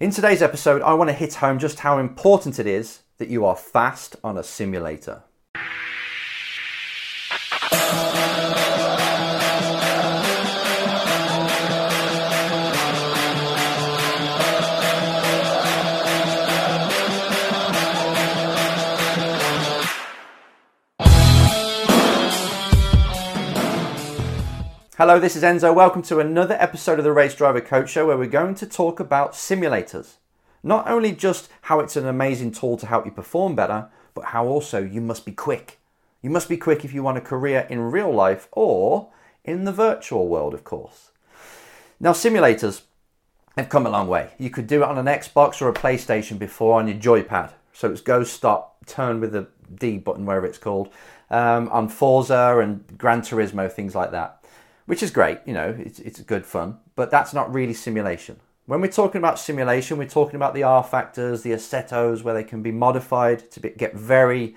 In today's episode, I want to hit home just how important it is that you are fast on a simulator. Hello, this is Enzo. Welcome to another episode of the Race Driver Coach Show where we're going to talk about simulators. Not only just how it's an amazing tool to help you perform better, but how also you must be quick. You must be quick if you want a career in real life or in the virtual world, of course. Now, simulators have come a long way. You could do it on an Xbox or a PlayStation before on your joypad. So it's go, stop, turn with the D button, wherever it's called, um, on Forza and Gran Turismo, things like that which is great, you know, it's, it's good fun, but that's not really simulation. When we're talking about simulation, we're talking about the rFactors, the Assettos, where they can be modified to be, get very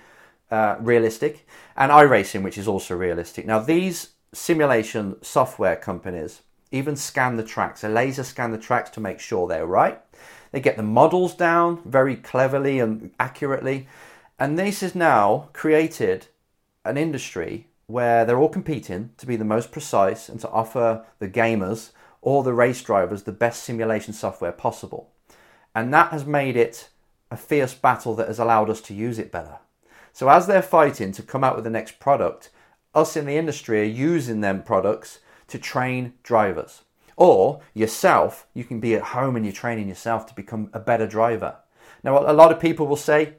uh, realistic, and iRacing, which is also realistic. Now, these simulation software companies even scan the tracks, they laser scan the tracks to make sure they're right. They get the models down very cleverly and accurately, and this has now created an industry where they're all competing to be the most precise and to offer the gamers or the race drivers the best simulation software possible. And that has made it a fierce battle that has allowed us to use it better. So, as they're fighting to come out with the next product, us in the industry are using them products to train drivers. Or yourself, you can be at home and you're training yourself to become a better driver. Now, a lot of people will say,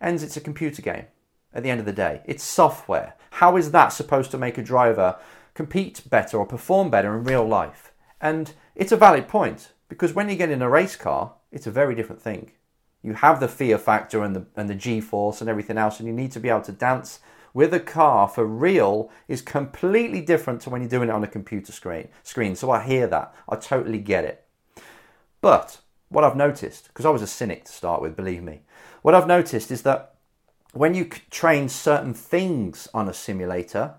Ends, it's a computer game at the end of the day. It's software. How is that supposed to make a driver compete better or perform better in real life? And it's a valid point because when you get in a race car, it's a very different thing. You have the fear factor and the, and the G force and everything else, and you need to be able to dance with a car for real is completely different to when you're doing it on a computer screen. Screen. So I hear that. I totally get it. But what I've noticed, because I was a cynic to start with, believe me, what I've noticed is that when you train certain things on a simulator,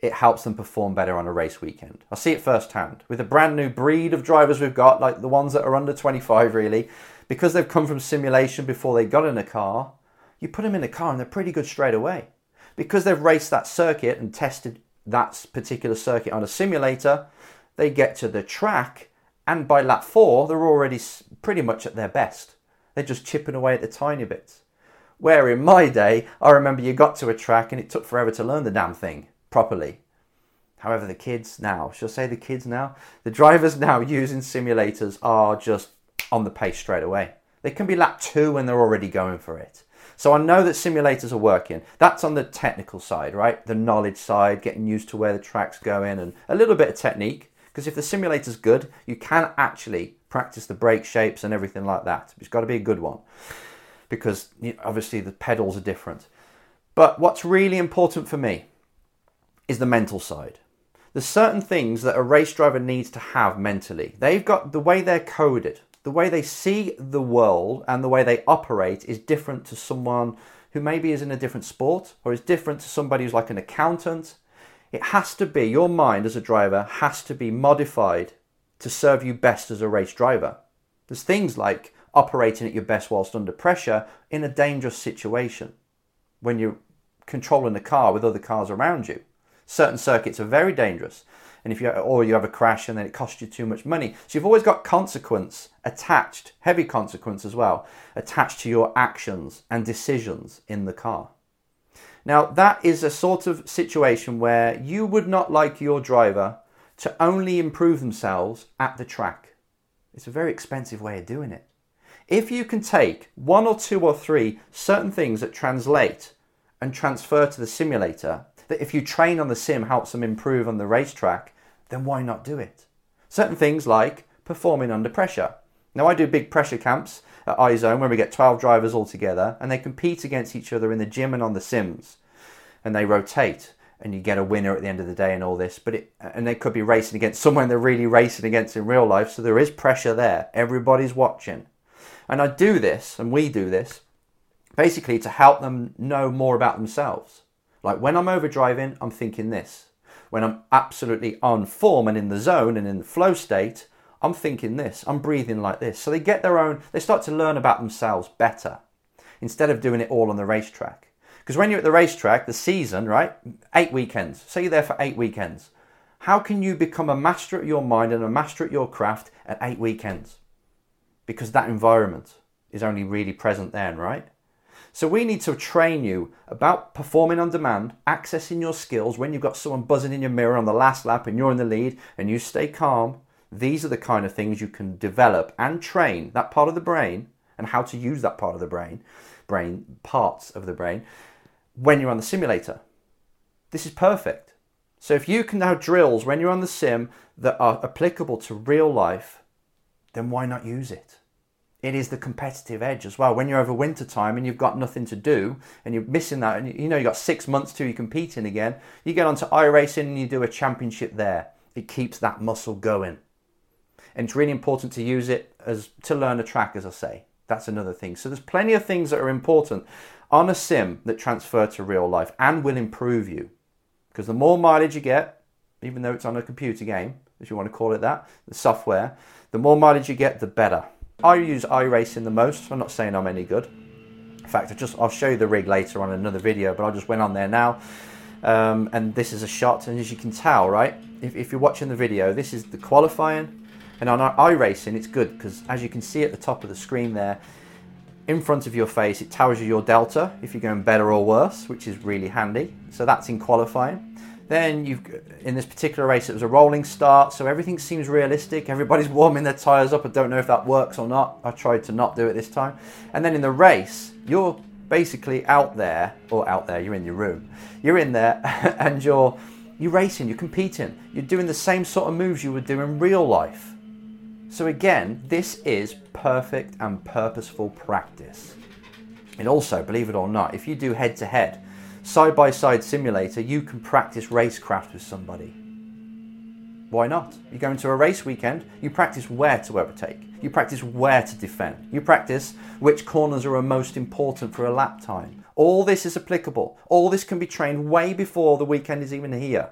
it helps them perform better on a race weekend. I see it firsthand with a brand new breed of drivers we've got, like the ones that are under 25, really, because they've come from simulation before they got in a car. You put them in a car and they're pretty good straight away. Because they've raced that circuit and tested that particular circuit on a simulator, they get to the track, and by lap four, they're already pretty much at their best. They're just chipping away at the tiny bits. Where in my day, I remember you got to a track and it took forever to learn the damn thing properly. However, the kids now, shall I say the kids now? The drivers now using simulators are just on the pace straight away. They can be lap two when they're already going for it. So I know that simulators are working. That's on the technical side, right? The knowledge side, getting used to where the track's going, and a little bit of technique. Because if the simulator's good, you can actually practice the brake shapes and everything like that. It's got to be a good one because obviously the pedals are different. But what's really important for me is the mental side. There's certain things that a race driver needs to have mentally. They've got the way they're coded, the way they see the world and the way they operate is different to someone who maybe is in a different sport or is different to somebody who's like an accountant. It has to be, your mind as a driver has to be modified to serve you best as a race driver. There's things like operating at your best whilst under pressure in a dangerous situation when you're controlling a car with other cars around you. Certain circuits are very dangerous. And if you or you have a crash and then it costs you too much money. So you've always got consequence attached, heavy consequence as well, attached to your actions and decisions in the car. Now, that is a sort of situation where you would not like your driver to only improve themselves at the track. It's a very expensive way of doing it. If you can take one or two or three certain things that translate and transfer to the simulator, that if you train on the sim helps them improve on the racetrack, then why not do it? Certain things like performing under pressure. Now, I do big pressure camps at iZone where we get 12 drivers all together and they compete against each other in the gym and on the sims. And they rotate and you get a winner at the end of the day and all this. But it, and they could be racing against someone they're really racing against in real life. So there is pressure there. Everybody's watching. And I do this, and we do this, basically to help them know more about themselves. Like when I'm overdriving, I'm thinking this. When I'm absolutely on form and in the zone and in the flow state, I'm thinking this, I'm breathing like this. So they get their own, they start to learn about themselves better instead of doing it all on the racetrack. Because when you're at the racetrack, the season, right? Eight weekends. Say you're there for eight weekends. How can you become a master at your mind and a master at your craft at eight weekends? Because that environment is only really present then, right? So we need to train you about performing on demand, accessing your skills when you've got someone buzzing in your mirror on the last lap and you're in the lead and you stay calm. These are the kind of things you can develop and train that part of the brain and how to use that part of the brain, brain parts of the brain when you're on the simulator. This is perfect. So if you can have drills when you're on the sim that are applicable to real life, then why not use it? It is the competitive edge as well. When you're over winter time and you've got nothing to do and you're missing that, and you know you've got six months till you're competing again, you get onto iRacing and you do a championship there. It keeps that muscle going. And it's really important to use it as to learn a track, as I say. That's another thing. So there's plenty of things that are important on a sim that transfer to real life and will improve you. Because the more mileage you get, even though it's on a computer game, if you want to call it that, the software, the more mileage you get, the better. I use iRacing the most. I'm not saying I'm any good. In fact, I just I'll show you the rig later on another video, but I just went on there now. Um, and this is a shot, and as you can tell, right, if, if you're watching the video, this is the qualifying, and on iRacing, it's good because as you can see at the top of the screen there, in front of your face, it tells you your delta if you're going better or worse, which is really handy. So that's in qualifying. Then you've in this particular race, it was a rolling start, so everything seems realistic. Everybody's warming their tyres up. I don't know if that works or not. I tried to not do it this time. And then in the race, you're basically out there, or out there, you're in your room. You're in there, and you're you're racing, you're competing, you're doing the same sort of moves you would do in real life. So again, this is perfect and purposeful practice. And also, believe it or not, if you do head to head, side by side simulator, you can practice racecraft with somebody. Why not? You go into a race weekend, you practice where to overtake, you practice where to defend, you practice which corners are most important for a lap time. All this is applicable. All this can be trained way before the weekend is even here.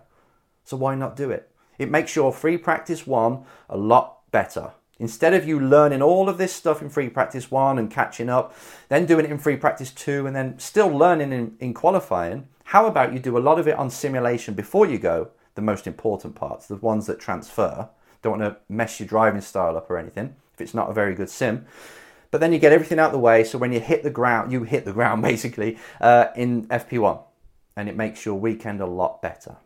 So why not do it? It makes your free practice one a lot better. Instead of you learning all of this stuff in free practice one and catching up, then doing it in free practice two, and then still learning in, in qualifying, how about you do a lot of it on simulation before you go, the most important parts, the ones that transfer. Don't want to mess your driving style up or anything if it's not a very good sim. But then you get everything out of the way, so when you hit the ground, you hit the ground basically uh, in FP1, and it makes your weekend a lot better.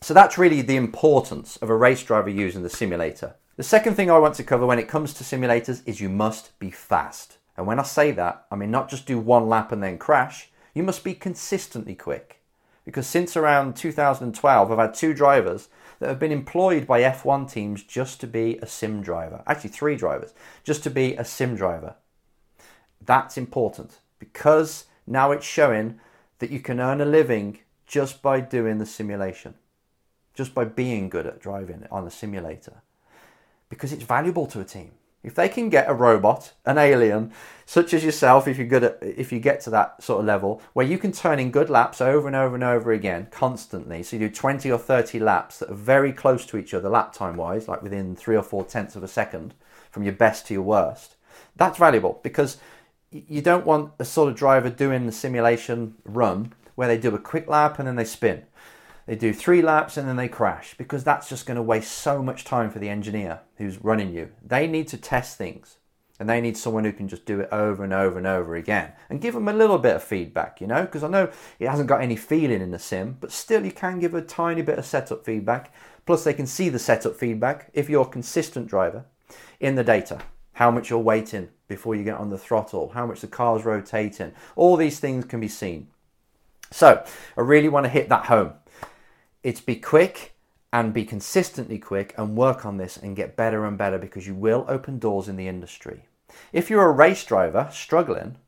So that's really the importance of a race driver using the simulator. The second thing I want to cover when it comes to simulators is you must be fast. And when I say that, I mean not just do one lap and then crash, you must be consistently quick. Because since around 2012, I've had two drivers that have been employed by F1 teams just to be a sim driver. Actually, three drivers, just to be a sim driver. That's important because now it's showing that you can earn a living just by doing the simulation, just by being good at driving on a simulator because it's valuable to a team. If they can get a robot, an alien, such as yourself, if you're good at, if you get to that sort of level, where you can turn in good laps over and over and over again, constantly. So you do 20 or 30 laps that are very close to each other, lap time wise, like within three or four tenths of a second from your best to your worst. That's valuable because you don't want a sort of driver doing the simulation run where they do a quick lap and then they spin. They do three laps and then they crash because that's just going to waste so much time for the engineer who's running you. They need to test things and they need someone who can just do it over and over and over again and give them a little bit of feedback, you know, because I know it hasn't got any feeling in the sim, but still you can give a tiny bit of setup feedback. Plus, they can see the setup feedback if you're a consistent driver in the data. How much you're waiting before you get on the throttle, how much the car's rotating, all these things can be seen. So, I really want to hit that home it's be quick and be consistently quick and work on this and get better and better because you will open doors in the industry. If you're a race driver struggling,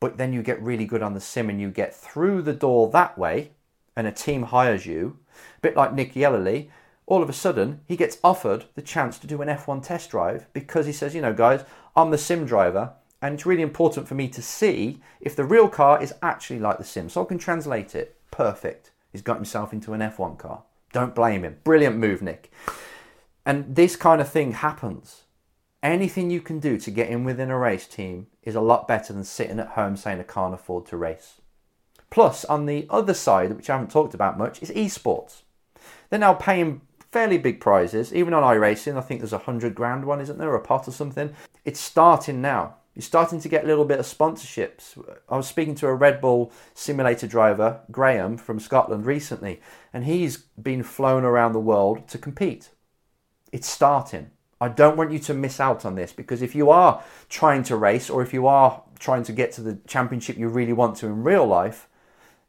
but then you get really good on the sim and you get through the door that way, and a team hires you, a bit like Nick Yelloly, all of a sudden he gets offered the chance to do an F1 test drive because he says, you know, guys, I'm the sim driver and it's really important for me to see if the real car is actually like the sim so I can translate it. Perfect. He's got himself into an F1 car. Don't blame him. Brilliant move, Nick. And this kind of thing happens. Anything you can do to get in within a race team is a lot better than sitting at home saying I can't afford to race. Plus, on the other side, which I haven't talked about much, is esports. They're now paying fairly big prizes, even on iRacing. I think there's a hundred grand one, isn't there, a pot or something? It's starting now. You're starting to get a little bit of sponsorships. I was speaking to a Red Bull simulator driver, Graham from Scotland, recently, and he's been flown around the world to compete. It's starting. I don't want you to miss out on this because if you are trying to race or if you are trying to get to the championship you really want to in real life,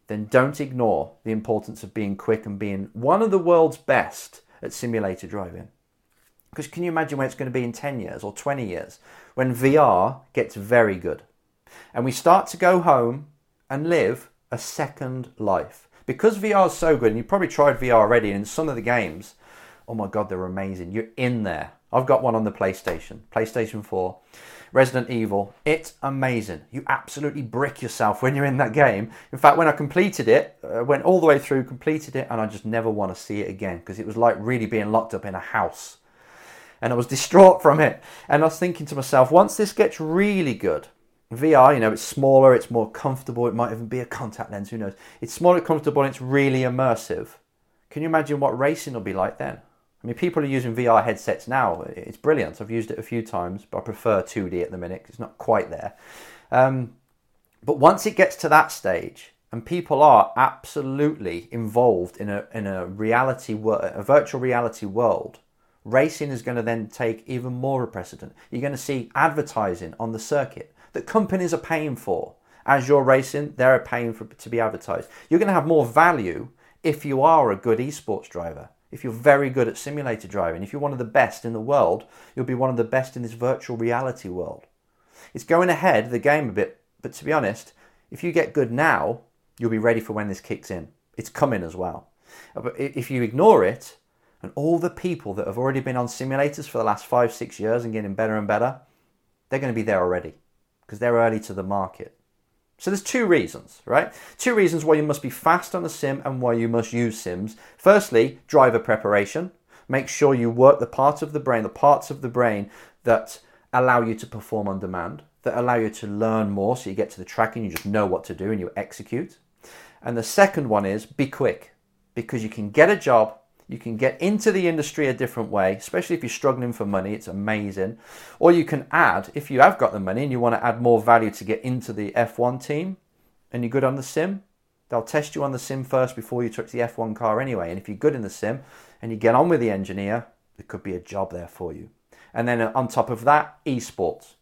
then don't ignore the importance of being quick and being one of the world's best at simulator driving. Because can you imagine where it's going to be in 10 years or 20 years when VR gets very good and we start to go home and live a second life? Because VR is so good, and you've probably tried VR already, and in some of the games, oh my god, they're amazing. You're in there. I've got one on the PlayStation, PlayStation 4. Resident Evil. It's amazing. You absolutely brick yourself when you're in that game. In fact, when I completed it, I went all the way through, completed it, and I just never want to see it again because it was like really being locked up in a house. And I was distraught from it. And I was thinking to myself, once this gets really good, VR, you know, it's smaller, it's more comfortable, it might even be a contact lens, who knows? It's smaller, comfortable, and it's really immersive. Can you imagine what racing will be like then? I mean, people are using VR headsets now. It's brilliant. I've used it a few times, but I prefer 2D at the minute. It's not quite there. Um, but once it gets to that stage, and people are absolutely involved in a in a reality a virtual reality world, racing is going to then take even more of a precedent. You're going to see advertising on the circuit that companies are paying for. As you're racing, they're paying for to be advertised. You're going to have more value if you are a good esports driver if you're very good at simulator driving, if you're one of the best in the world, you'll be one of the best in this virtual reality world. It's going ahead the game a bit, but to be honest, if you get good now, you'll be ready for when this kicks in. It's coming as well. Uh, but if you ignore it, and all the people that have already been on simulators for the last five, six years and getting better and better, they're going to be there already because they're early to the market. So there's two reasons, right? Two reasons why you must be fast on the sim and why you must use sims. Firstly, driver preparation. Make sure you work the parts of the brain, the parts of the brain that allow you to perform on demand, that allow you to learn more so you get to the track and you just know what to do and you execute. And the second one is be quick because you can get a job you can get into the industry a different way, especially if you're struggling for money. It's amazing. Or you can add, if you have got the money and you want to add more value to get into the F1 team and you're good on the sim, they'll test you on the sim first before you touch the F1 car anyway. And if you're good in the sim and you get on with the engineer, there could be a job there for you. And then on top of that, esports.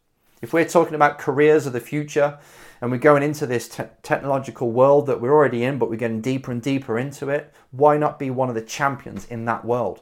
If we're talking about careers of the future and we're going into this te- technological world that we're already in, but we're getting deeper and deeper into it, why not be one of the champions in that world?